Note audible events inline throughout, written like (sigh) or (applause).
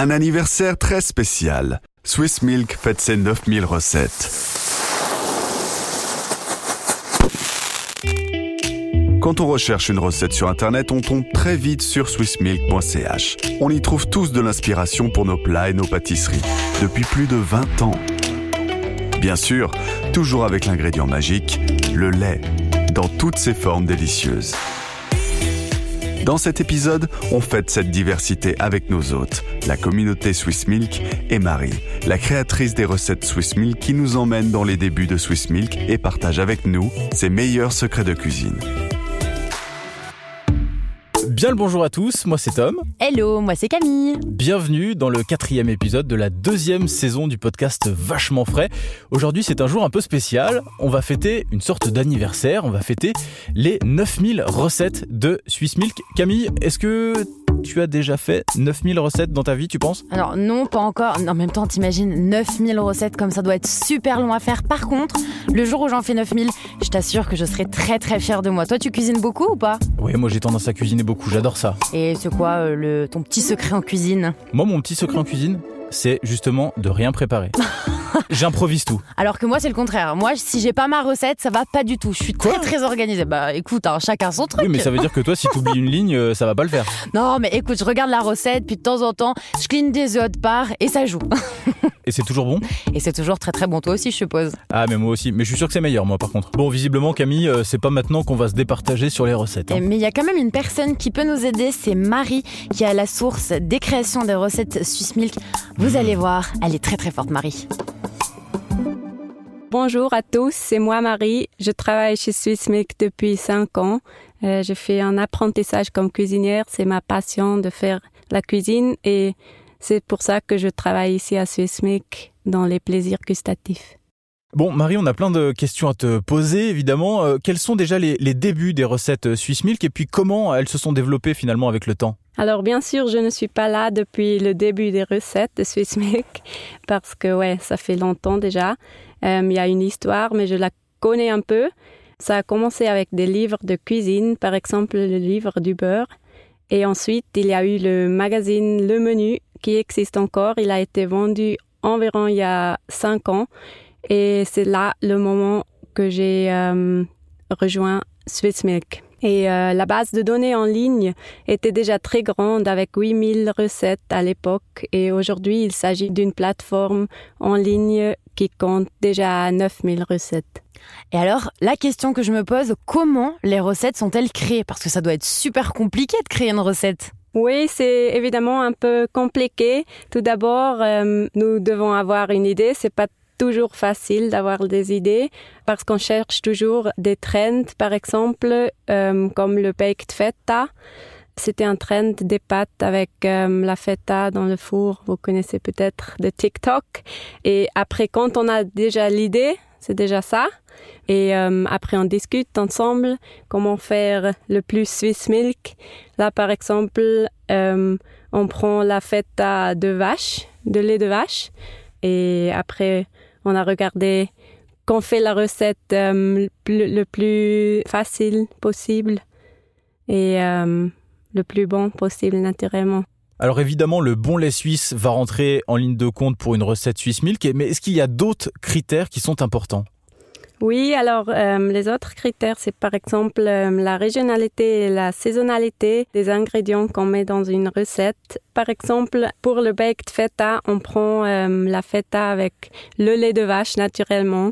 Un anniversaire très spécial. Swiss Milk fête ses 9000 recettes. Quand on recherche une recette sur Internet, on tombe très vite sur swissmilk.ch. On y trouve tous de l'inspiration pour nos plats et nos pâtisseries, depuis plus de 20 ans. Bien sûr, toujours avec l'ingrédient magique, le lait, dans toutes ses formes délicieuses. Dans cet épisode, on fête cette diversité avec nos hôtes, la communauté Swiss Milk et Marie, la créatrice des recettes Swiss Milk qui nous emmène dans les débuts de Swiss Milk et partage avec nous ses meilleurs secrets de cuisine. Bien le bonjour à tous, moi c'est Tom. Hello, moi c'est Camille. Bienvenue dans le quatrième épisode de la deuxième saison du podcast Vachement Frais. Aujourd'hui c'est un jour un peu spécial, on va fêter une sorte d'anniversaire, on va fêter les 9000 recettes de Swiss Milk. Camille, est-ce que tu as déjà fait 9000 recettes dans ta vie, tu penses? Alors non, pas encore. En même temps, t'imagines 9000 recettes comme ça doit être super long à faire. Par contre, le jour où j'en fais 9000, je t'assure que je serai très très fière de moi. Toi, tu cuisines beaucoup ou pas? Oui, moi j'ai tendance à cuisiner beaucoup, j'adore ça. Et c'est quoi euh, le, ton petit secret en cuisine? Moi, mon petit secret en cuisine, c'est justement de rien préparer. (laughs) J'improvise tout. Alors que moi, c'est le contraire. Moi, si j'ai pas ma recette, ça va pas du tout. Je suis très très organisée. Bah écoute, hein, chacun son truc. Oui, mais ça veut dire que toi, si tu oublies une ligne, euh, ça va pas le faire. Non, mais écoute, je regarde la recette, puis de temps en temps, je cligne des œufs de part et ça joue. (laughs) Et c'est toujours bon Et c'est toujours très très bon. Toi aussi, je suppose. Ah, mais moi aussi. Mais je suis sûr que c'est meilleur, moi, par contre. Bon, visiblement, Camille, euh, c'est pas maintenant qu'on va se départager sur les recettes. hein. Et- Mais il y a quand même une personne qui peut nous aider, c'est Marie, qui est à la source des créations des recettes Swiss Milk. Vous allez voir, elle est très très forte, Marie. Bonjour à tous, c'est moi Marie. Je travaille chez Swiss Milk depuis 5 ans. Euh, je fais un apprentissage comme cuisinière. C'est ma passion de faire la cuisine et c'est pour ça que je travaille ici à Swiss Milk dans les plaisirs gustatifs. Bon, Marie, on a plein de questions à te poser, évidemment. Euh, quels sont déjà les, les débuts des recettes euh, Swiss Milk et puis comment elles se sont développées finalement avec le temps? Alors bien sûr, je ne suis pas là depuis le début des recettes de Swiss Milk (laughs) parce que ouais, ça fait longtemps déjà. Euh, Il y a une histoire, mais je la connais un peu. Ça a commencé avec des livres de cuisine, par exemple le livre du beurre. Et ensuite, il y a eu le magazine Le Menu qui existe encore. Il a été vendu environ il y a cinq ans. Et c'est là le moment que j'ai euh, rejoint Swiss Milk. Et euh, la base de données en ligne était déjà très grande avec 8000 recettes à l'époque. Et aujourd'hui, il s'agit d'une plateforme en ligne qui compte déjà 9000 recettes. Et alors, la question que je me pose, comment les recettes sont-elles créées? Parce que ça doit être super compliqué de créer une recette. Oui, c'est évidemment un peu compliqué. Tout d'abord, euh, nous devons avoir une idée. C'est pas toujours facile d'avoir des idées parce qu'on cherche toujours des trends, par exemple, euh, comme le baked feta. C'était un trend des pâtes avec euh, la feta dans le four. Vous connaissez peut-être de TikTok. Et après, quand on a déjà l'idée, c'est déjà ça. Et euh, après, on discute ensemble comment faire le plus Swiss Milk. Là, par exemple, euh, on prend la feta de vache, de lait de vache. Et après, on a regardé qu'on fait la recette le, plus facile possible et le plus bon possible naturellement. Alors évidemment, le bon lait suisse va rentrer en ligne de compte pour une recette Swiss Milk, mais est-ce qu'il y a d'autres critères qui sont importants? Oui, alors euh, les autres critères, c'est par exemple euh, la régionalité et la saisonnalité des ingrédients qu'on met dans une recette. Par exemple, pour le baked feta, on prend euh, la feta avec le lait de vache naturellement.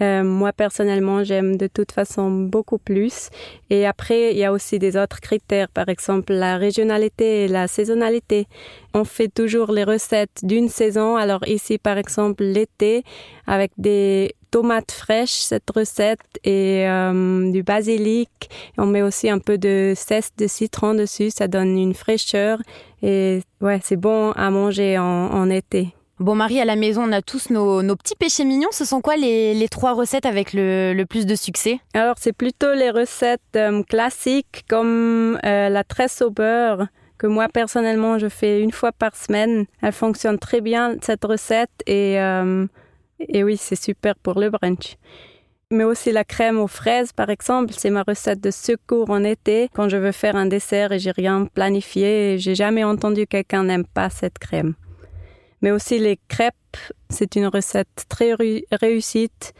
Euh, moi personnellement, j'aime de toute façon beaucoup plus. Et après, il y a aussi des autres critères, par exemple la régionalité et la saisonnalité. On fait toujours les recettes d'une saison. Alors ici, par exemple, l'été, avec des tomates fraîches, cette recette, et euh, du basilic. On met aussi un peu de cesse de citron dessus, ça donne une fraîcheur. Et ouais, c'est bon à manger en, en été. Bon, Marie, à la maison, on a tous nos, petits péchés mignons. Ce sont quoi les, trois recettes avec le, plus de succès? Alors, c'est plutôt les recettes euh, classiques comme euh, la tresse au beurre que moi personnellement je fais une fois par semaine. Elle fonctionne très bien cette recette et, euh, et oui, c'est super pour le brunch. Mais aussi la crème aux fraises, par exemple, c'est ma recette de secours en été quand je veux faire un dessert et j'ai rien planifié. J'ai jamais entendu quelqu'un n'aime pas cette crème. Mais aussi les crêpes, c'est une recette très réussite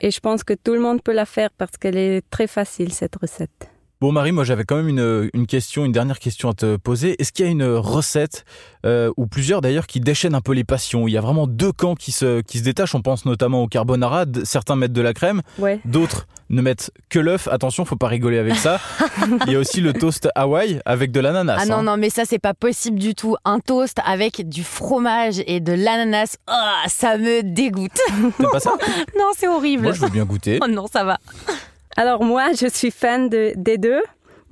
et je pense que tout le monde peut la faire parce qu'elle est très facile, cette recette. Bon Marie, moi j'avais quand même une, une, question, une dernière question à te poser. Est-ce qu'il y a une recette, euh, ou plusieurs d'ailleurs, qui déchaînent un peu les passions? Il y a vraiment deux camps qui se, qui se détachent. On pense notamment au carbonara. Certains mettent de la crème, ouais. d'autres ne mettent que l'œuf. Attention, faut pas rigoler avec ça. (laughs) Il y a aussi le toast Hawaï avec de l'ananas. Ah non, hein. non, mais ça c'est pas possible du tout. Un toast avec du fromage et de l'ananas, oh, ça me dégoûte. Pas ça? (laughs) Non, c'est horrible. Moi je veux bien goûter. Oh (laughs) non, ça va. Alors moi, je suis fan de, des deux.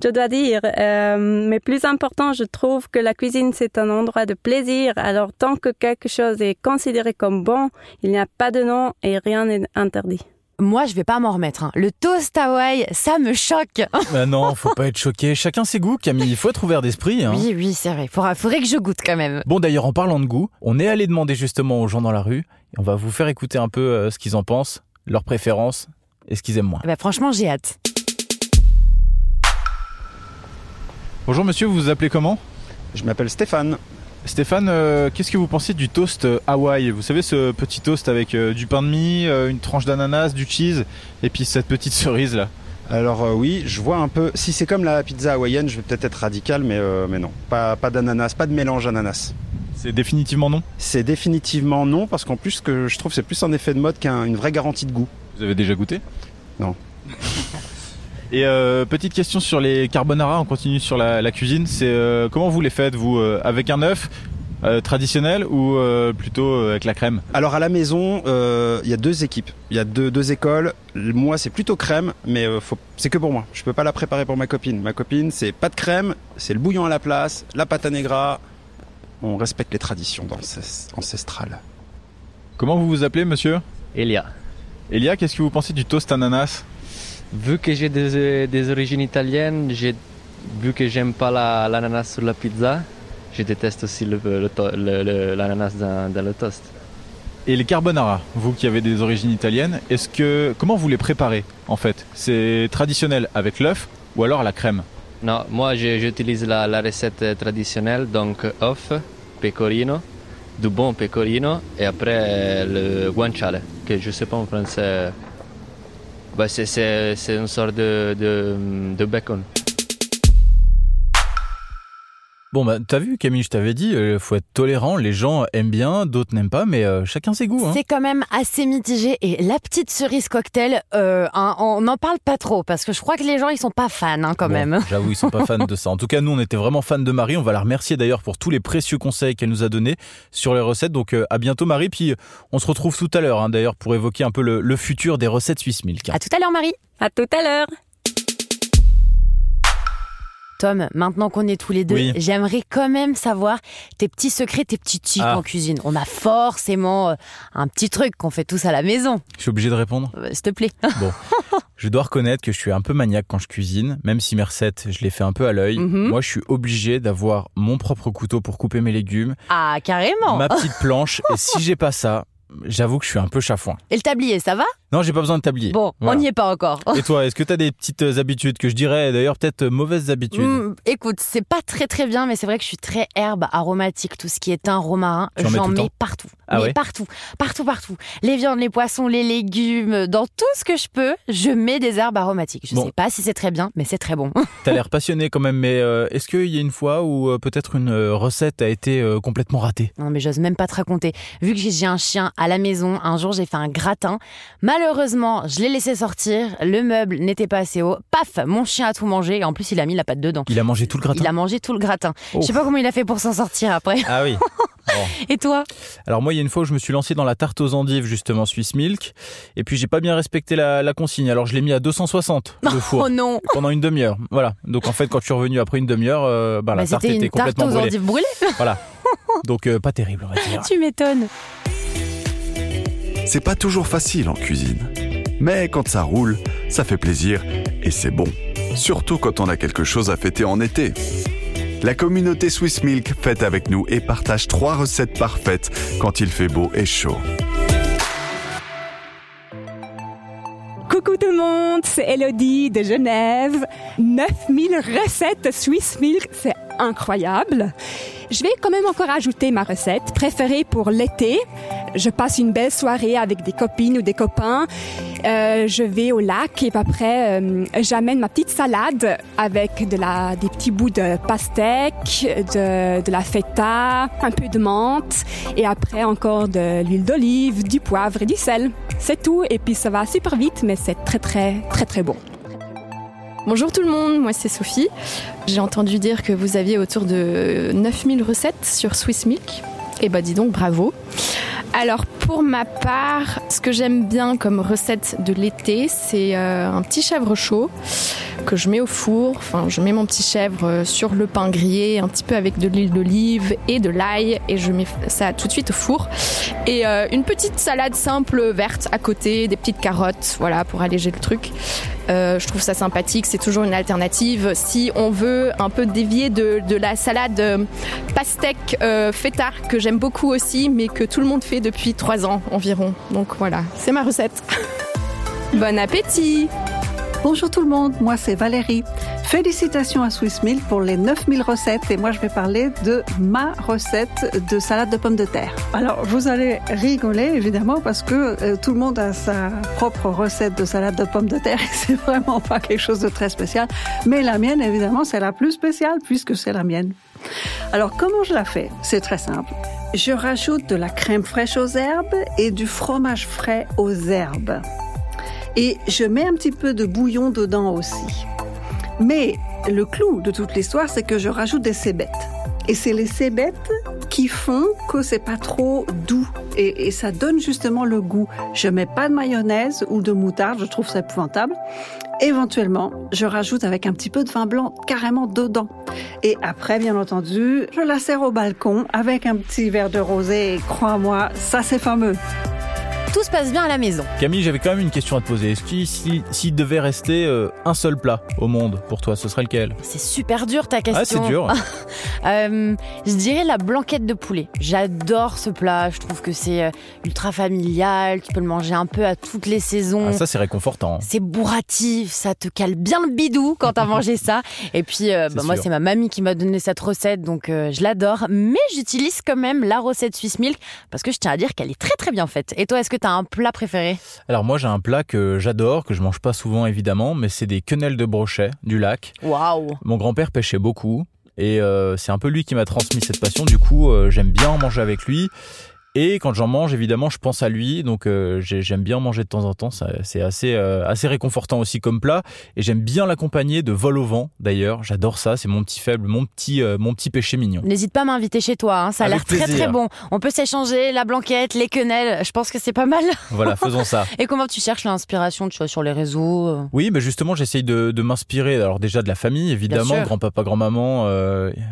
Je dois dire, euh, mais plus important, je trouve que la cuisine, c'est un endroit de plaisir. Alors, tant que quelque chose est considéré comme bon, il n'y a pas de nom et rien n'est interdit. Moi, je vais pas m'en remettre. hein. Le toast Hawaï, ça me choque. (laughs) Bah non, faut pas être choqué. Chacun ses goûts, Camille. Il faut être ouvert d'esprit. Hein. Oui, oui, c'est vrai. Faudra, faudrait que je goûte quand même. Bon, d'ailleurs, en parlant de goût, on est allé demander justement aux gens dans la rue. Et on va vous faire écouter un peu euh, ce qu'ils en pensent, leurs préférences et ce qu'ils aiment moins. Bah, franchement, j'ai hâte. Bonjour monsieur, vous vous appelez comment? Je m'appelle Stéphane. Stéphane, euh, qu'est-ce que vous pensez du toast euh, Hawaï? Vous savez ce petit toast avec euh, du pain de mie, euh, une tranche d'ananas, du cheese et puis cette petite cerise là? Alors euh, oui, je vois un peu. Si c'est comme la pizza hawaïenne, je vais peut-être être radical, mais, euh, mais non. Pas, pas d'ananas, pas de mélange ananas. C'est définitivement non? C'est définitivement non, parce qu'en plus, ce que je trouve, c'est plus un effet de mode qu'une vraie garantie de goût. Vous avez déjà goûté? Non. (laughs) Et euh, petite question sur les carbonara, on continue sur la, la cuisine. C'est euh, comment vous les faites vous euh, avec un œuf euh, traditionnel ou euh, plutôt euh, avec la crème? Alors à la maison, euh, il y a deux équipes, il y a deux, deux écoles. Moi, c'est plutôt crème, mais euh, faut- c'est que pour moi. Je peux pas la préparer pour ma copine. Ma copine, c'est pas de crème, c'est le bouillon à la place, la pâte à negra. On respecte les traditions ancestrales. Comment vous vous appelez monsieur? Elia. Elia, qu'est-ce que vous pensez du toast ananas Vu que j'ai des, des origines italiennes, j'ai vu que j'aime pas la- l'ananas sur la pizza, je déteste aussi le- le to- le- le- l'ananas dans, dans le toast. Et les carbonara, vous qui avez des origines italiennes, est-ce que comment vous les préparez en fait? C'est traditionnel avec l'œuf ou alors la crème? Non, moi j'utilise la, la recette traditionnelle, donc œuf, pecorino, du bon pecorino et après le guanciale, que je sais pas en français. Bah, c'est- c'est c'est une sorte de, de, de bacon. Bon bah t'as vu Camille, je t'avais dit, euh, faut être tolérant. Les gens aiment bien, d'autres n'aiment pas, mais euh, chacun ses goûts. Hein. C'est quand même assez mitigé. Et la petite cerise cocktail, euh, hein, on n'en parle pas trop parce que je crois que les gens ils sont pas fans hein, quand Bon, même. J'avoue, ils sont pas fans de ça. En tout cas, nous, on était vraiment fans de Marie. On va la remercier d'ailleurs pour tous les précieux conseils qu'elle nous a donnés sur les recettes. Donc, euh, à bientôt, Marie. Puis, on se retrouve tout à l'heure, hein, d'ailleurs, pour évoquer un peu le, le futur des recettes Swiss Milk. À tout à l'heure, Marie. À tout à l'heure. Tom, maintenant qu'on est tous les deux, Oui. j'aimerais quand même savoir tes petits secrets, tes petits tips Ah. en cuisine. On a forcément euh, un petit truc qu'on fait tous à la maison. Je suis obligé de répondre. Euh, S'il te plaît. (laughs) Je dois reconnaître que je suis un peu maniaque quand je cuisine, même si mes recettes, je les fais un peu à l'œil. Mhm. Moi, je suis obligé d'avoir mon propre couteau pour couper mes légumes, Ah, carrément. ma petite planche. et si j'ai pas ça, j'avoue que je suis un peu chafouin. Et le tablier, ça va? Non, j'ai pas besoin de tablier. Bon, Voilà. on n'y est pas encore. Et toi, est-ce que tu as des petites habitudes que je dirais d'ailleurs peut-être mauvaises habitudes? Hmm, écoute, c'est pas très très bien, mais c'est vrai que je suis très herbe aromatique, tout ce qui est thym, romarin, mets j'en mets partout. Ah mais ouais? partout, partout, partout. Les viandes, les poissons, les légumes, dans tout ce que je peux, je mets des herbes aromatiques. Je Bon. sais pas si c'est très bien, mais c'est très bon. (laughs) T'as l'air passionné quand même, mais euh, est-ce qu'il y a une fois où euh, peut-être une euh, recette a été euh, complètement ratée? Non, mais j'ose même pas te raconter. Vu que j'ai un chien à la maison, un jour j'ai fait un gratin. Malheureusement, je l'ai laissé sortir. Le meuble n'était pas assez haut. Paf, mon chien a tout mangé et en plus il a mis la pâte dedans. Il a mangé tout le gratin Il a mangé tout le gratin. Oh. Je sais pas comment il a fait pour s'en sortir après. Ah oui. (laughs) Et toi Alors moi, il y a une fois où je me suis lancé dans la tarte aux endives, justement, Swiss Milk, et puis j'ai pas bien respecté la, la consigne. Alors je l'ai mis à 260 le (laughs) four Oh non pendant une demi-heure. Voilà. Donc en fait, quand je suis revenu après une demi-heure, euh, bah, la Bah, tarte était une tarte complètement aux brûlée. endives brûlées. Voilà. (laughs) Donc euh, pas terrible, on va dire. Tu m'étonnes. C'est pas toujours facile en cuisine. Mais quand ça roule, ça fait plaisir et c'est bon. Surtout quand on a quelque chose à fêter en été. La communauté Swiss Milk fête avec nous et partage trois recettes parfaites quand il fait beau et chaud. Coucou tout le monde, c'est Elodie de Genève. 9000 recettes Swiss Milk, c'est incroyable. Je vais quand même encore ajouter ma recette préférée pour l'été. Je passe une belle soirée avec des copines ou des copains. Euh, je vais au lac et après euh, j'amène ma petite salade avec des petits bouts de pastèque, de, la feta, un peu de menthe et après encore de l'huile d'olive, du poivre et du sel. C'est tout et puis ça va super vite mais c'est très très très très bon. Bonjour tout le monde, moi c'est Sophie. J'ai entendu dire que vous aviez autour de 9000 recettes sur Swiss Milk. Et bah dis donc bravo. Alors pour ma part, ce que j'aime bien comme recette de l'été, c'est euh, un petit chèvre chaud que je mets au four. Enfin, je mets mon petit chèvre euh, sur le pain grillé, un petit peu avec de l'huile d'olive et de l'ail, et je mets ça tout de suite au four. Et euh, une petite salade simple verte à côté, des petites carottes, voilà, pour alléger le truc. Euh, je trouve ça sympathique, c'est toujours une alternative. Si on veut un peu dévier de, la salade pastèque euh, feta que j'aime beaucoup aussi, mais que tout le monde fait depuis trois ans environ. Donc voilà, c'est ma recette. (laughs) bon appétit Bonjour tout le monde, moi c'est Valérie. Félicitations à Swiss Milk pour les 9000 recettes et moi je vais parler de ma recette de salade de pommes de terre. Alors vous allez rigoler évidemment parce que euh, tout le monde a sa propre recette de salade de pommes de terre et (laughs) c'est vraiment pas quelque chose de très spécial. Mais la mienne évidemment c'est la plus spéciale puisque c'est la mienne. Alors comment je la fais? C'est très simple. Je rajoute de la crème fraîche aux herbes et du fromage frais aux herbes. Et je mets un petit peu de bouillon dedans aussi. Mais le clou de toute l'histoire, c'est que je rajoute des cébettes. Et c'est les cébettes qui font que c'est pas trop doux et, et, ça donne justement le goût. Je mets pas de mayonnaise ou de moutarde, je trouve ça épouvantable. Éventuellement, je rajoute avec un petit peu de vin blanc carrément dedans. Et après, bien entendu, je la sers au balcon avec un petit verre de rosé et crois-moi, ça c'est fameux tout se passe bien à la maison. Camille, j'avais quand même une question à te poser. Est-ce qu'il s'il si, devait rester euh, un seul plat au monde pour toi, ce serait lequel? C'est super dur ta question. Ah, c'est dur. (laughs) euh, je dirais la blanquette de poulet. J'adore ce plat. Je trouve que c'est euh, ultra familial. Tu peux le manger un peu à toutes les saisons. Ah, ça, c'est réconfortant. C'est bourratif. Ça te cale bien le bidou quand t'as mangé ça. Et puis, euh, bah, moi, c'est ma mamie qui m'a donné cette recette, donc je l'adore. Mais j'utilise quand même la recette Swiss Milk parce que je tiens à dire qu'elle est très très bien faite. Et toi, est-ce que T'as un plat préféré Alors moi j'ai un plat que j'adore, que je mange pas souvent évidemment, mais c'est des quenelles de brochet du lac. Waouh Mon grand-père pêchait beaucoup et euh, c'est un peu lui qui m'a transmis cette passion. Du coup euh, j'aime bien en manger avec lui. Et quand j'en mange, évidemment, je pense à lui. Donc, euh, j'aime bien manger de temps en temps. C'est assez, euh, assez réconfortant aussi comme plat. Et j'aime bien l'accompagner de vol au vent, d'ailleurs. J'adore ça. C'est mon petit faible, mon petit, euh, mon petit péché mignon. N'hésite pas à m'inviter chez toi. Hein. Ça a l'air très, très bon. On peut s'échanger la blanquette, les quenelles. Je pense que c'est pas mal. (laughs) Voilà, faisons ça. Et comment tu cherches l'inspiration Tu vois, sur les réseaux Oui, mais justement, j'essaye de, de m'inspirer. Alors, déjà de la famille, évidemment. Grand-papa, grand-maman,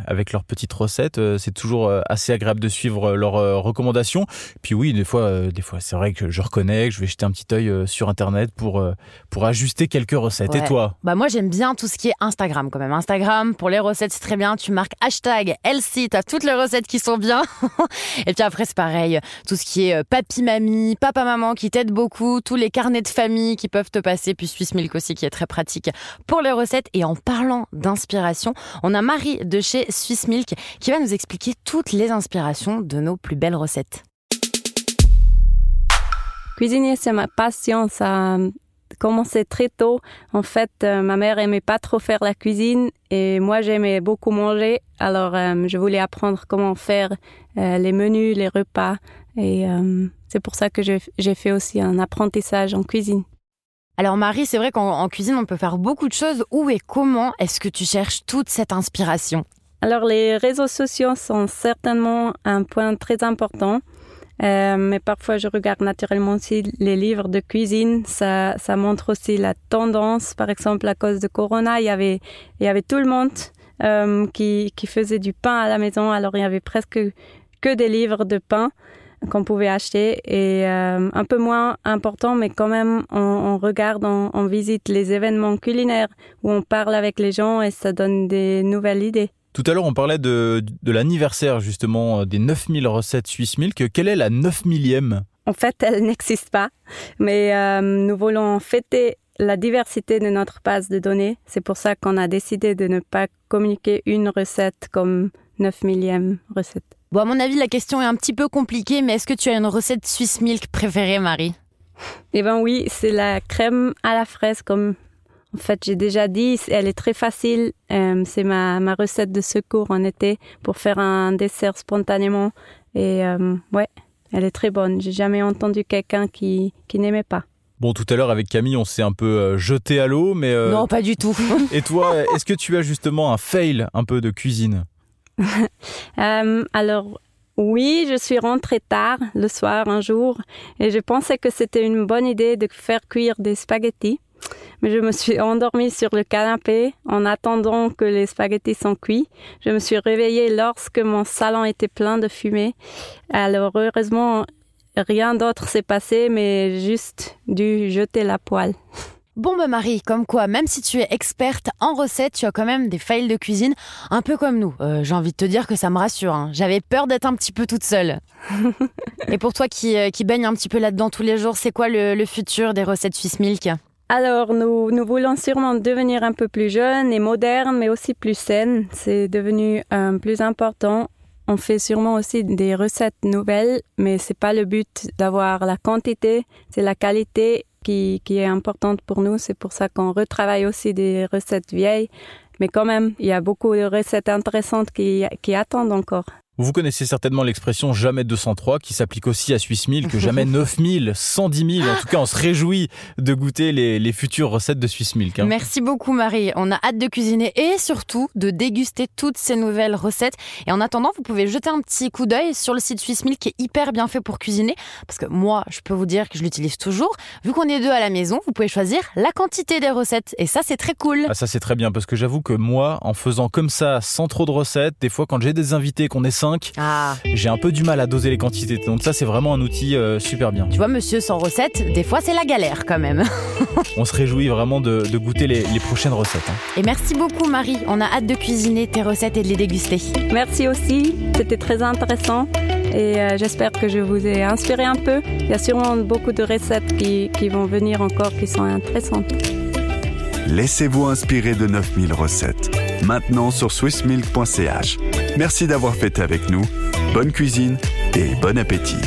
avec leurs petites recettes. c'est toujours assez agréable de suivre leurs recommandations. Puis oui, des fois, euh, des fois, c'est vrai que je reconnais que je vais jeter un petit œil euh, sur Internet pour euh, pour ajuster quelques recettes. Ouais. Et toi? Bah moi, j'aime bien tout ce qui est Instagram quand même. Instagram pour les recettes, c'est très bien. Tu marques hashtag Elsie, t'as toutes les recettes qui sont bien. (laughs) Et puis après, c'est pareil, tout ce qui est papy, mamie, papa, maman qui t'aident beaucoup, tous les carnets de famille qui peuvent te passer, puis Swiss Milk aussi qui est très pratique pour les recettes. Et en parlant d'inspiration, on a Marie de chez Swiss Milk qui va nous expliquer toutes les inspirations de nos plus belles recettes. Cuisiner, c'est ma passion. Ça a commencé très tôt. En fait, euh, ma mère aimait pas trop faire la cuisine et moi, j'aimais beaucoup manger. Alors, euh, je voulais apprendre comment faire euh, les menus, les repas. Et c'est pour ça que j'ai fait aussi un apprentissage en cuisine. Alors Marie, c'est vrai qu'en cuisine, on peut faire beaucoup de choses. Où et comment est-ce que tu cherches toute cette inspiration? Alors les réseaux sociaux sont certainement un point très important. Euh, mais parfois, je regarde naturellement aussi les livres de cuisine. Ça, ça montre aussi la tendance. Par exemple, à cause de Corona, il y avait, il y avait tout le monde euh, qui, qui faisait du pain à la maison. Alors, il y avait presque que des livres de pain qu'on pouvait acheter et euh, un peu moins important, mais quand même, on, on regarde, on, on visite les événements culinaires où on parle avec les gens et ça donne des nouvelles idées. Tout à l'heure, on parlait de, de l'anniversaire justement des 9000 recettes Swiss Milk. Quelle est la 9000e En fait, (laughs) elle n'existe pas, mais euh, nous voulons fêter la diversité de notre base de données. C'est pour ça qu'on a décidé de ne pas communiquer une recette comme 9 millième recette. Bon, à mon avis, la question est un petit peu compliquée, mais est-ce que tu as une recette Swiss Milk préférée, Marie? Eh ben oui, c'est la crème à la fraise, comme en fait j'ai déjà dit. Elle est très facile. Euh, c'est ma, ma recette de secours en été pour faire un dessert spontanément. Et euh, ouais, elle est très bonne. J'ai jamais entendu quelqu'un qui, qui n'aimait pas. Bon, tout à l'heure avec Camille, on s'est un peu euh, jeté à l'eau, mais... euh, Non, pas du tout. (laughs) Et toi, est-ce que tu as justement un fail un peu de cuisine? (laughs) Euh, alors, oui, je suis rentrée tard le soir un jour et je pensais que c'était une bonne idée de faire cuire des spaghettis. Mais je me suis endormie sur le canapé en attendant que les spaghettis sont cuits. Je me suis réveillée lorsque mon salon était plein de fumée. Alors, heureusement, rien d'autre s'est passé, mais juste dû jeter la poêle. Bon bah Marie, comme quoi, même si tu es experte en recettes, tu as quand même des fails de cuisine, un peu comme nous. Euh, J'ai envie de te dire que ça me rassure. hein. J'avais peur d'être un petit peu toute seule. (laughs) Et pour toi qui, euh, qui baigne un petit peu là-dedans tous les jours, c'est quoi le, le futur des recettes Swiss Milk? Alors, nous, nous voulons sûrement devenir un peu plus jeunes et modernes, mais aussi plus saines. C'est devenu euh, plus important. On fait sûrement aussi des recettes nouvelles, mais c'est pas le but d'avoir la quantité, c'est la qualité qui, qui est importante pour nous. C'est pour ça qu'on retravaille aussi des recettes vieilles. Mais quand même, il y a beaucoup de recettes intéressantes qui, qui attendent encore. Vous connaissez certainement l'expression jamais 203 qui s'applique aussi à Swiss Milk, jamais 9000, 110 000. En tout cas, on se réjouit de goûter les, les futures recettes de Swiss Milk. hein. Merci beaucoup Marie. On a hâte de cuisiner et surtout de déguster toutes ces nouvelles recettes. Et en attendant, vous pouvez jeter un petit coup d'œil sur le site Swiss Milk qui est hyper bien fait pour cuisiner. Parce que moi, je peux vous dire que je l'utilise toujours. Vu qu'on est deux à la maison, vous pouvez choisir la quantité des recettes. Et ça, c'est très cool. Ah, ça c'est très bien parce que j'avoue que moi, en faisant comme ça, sans trop de recettes, des fois quand j'ai des invités qu'on est 5, Ah, j'ai un peu du mal à doser les quantités. Donc ça c'est vraiment un outil euh, super bien. tu vois, monsieur sans recette, des fois, c'est la galère quand même. (laughs) On se réjouit vraiment de, de goûter les, les prochaines recettes. hein. Et merci beaucoup Marie. On a hâte de cuisiner tes recettes et de les déguster. Merci aussi, c'était très intéressant et euh, j'espère que je vous ai inspiré un peu. Il y a sûrement beaucoup de recettes qui, qui vont venir encore qui sont intéressantes. Laissez-vous inspirer de 9000 recettes. Maintenant sur swissmilk.ch. Merci d'avoir fêté avec nous. Bonne cuisine et bon appétit.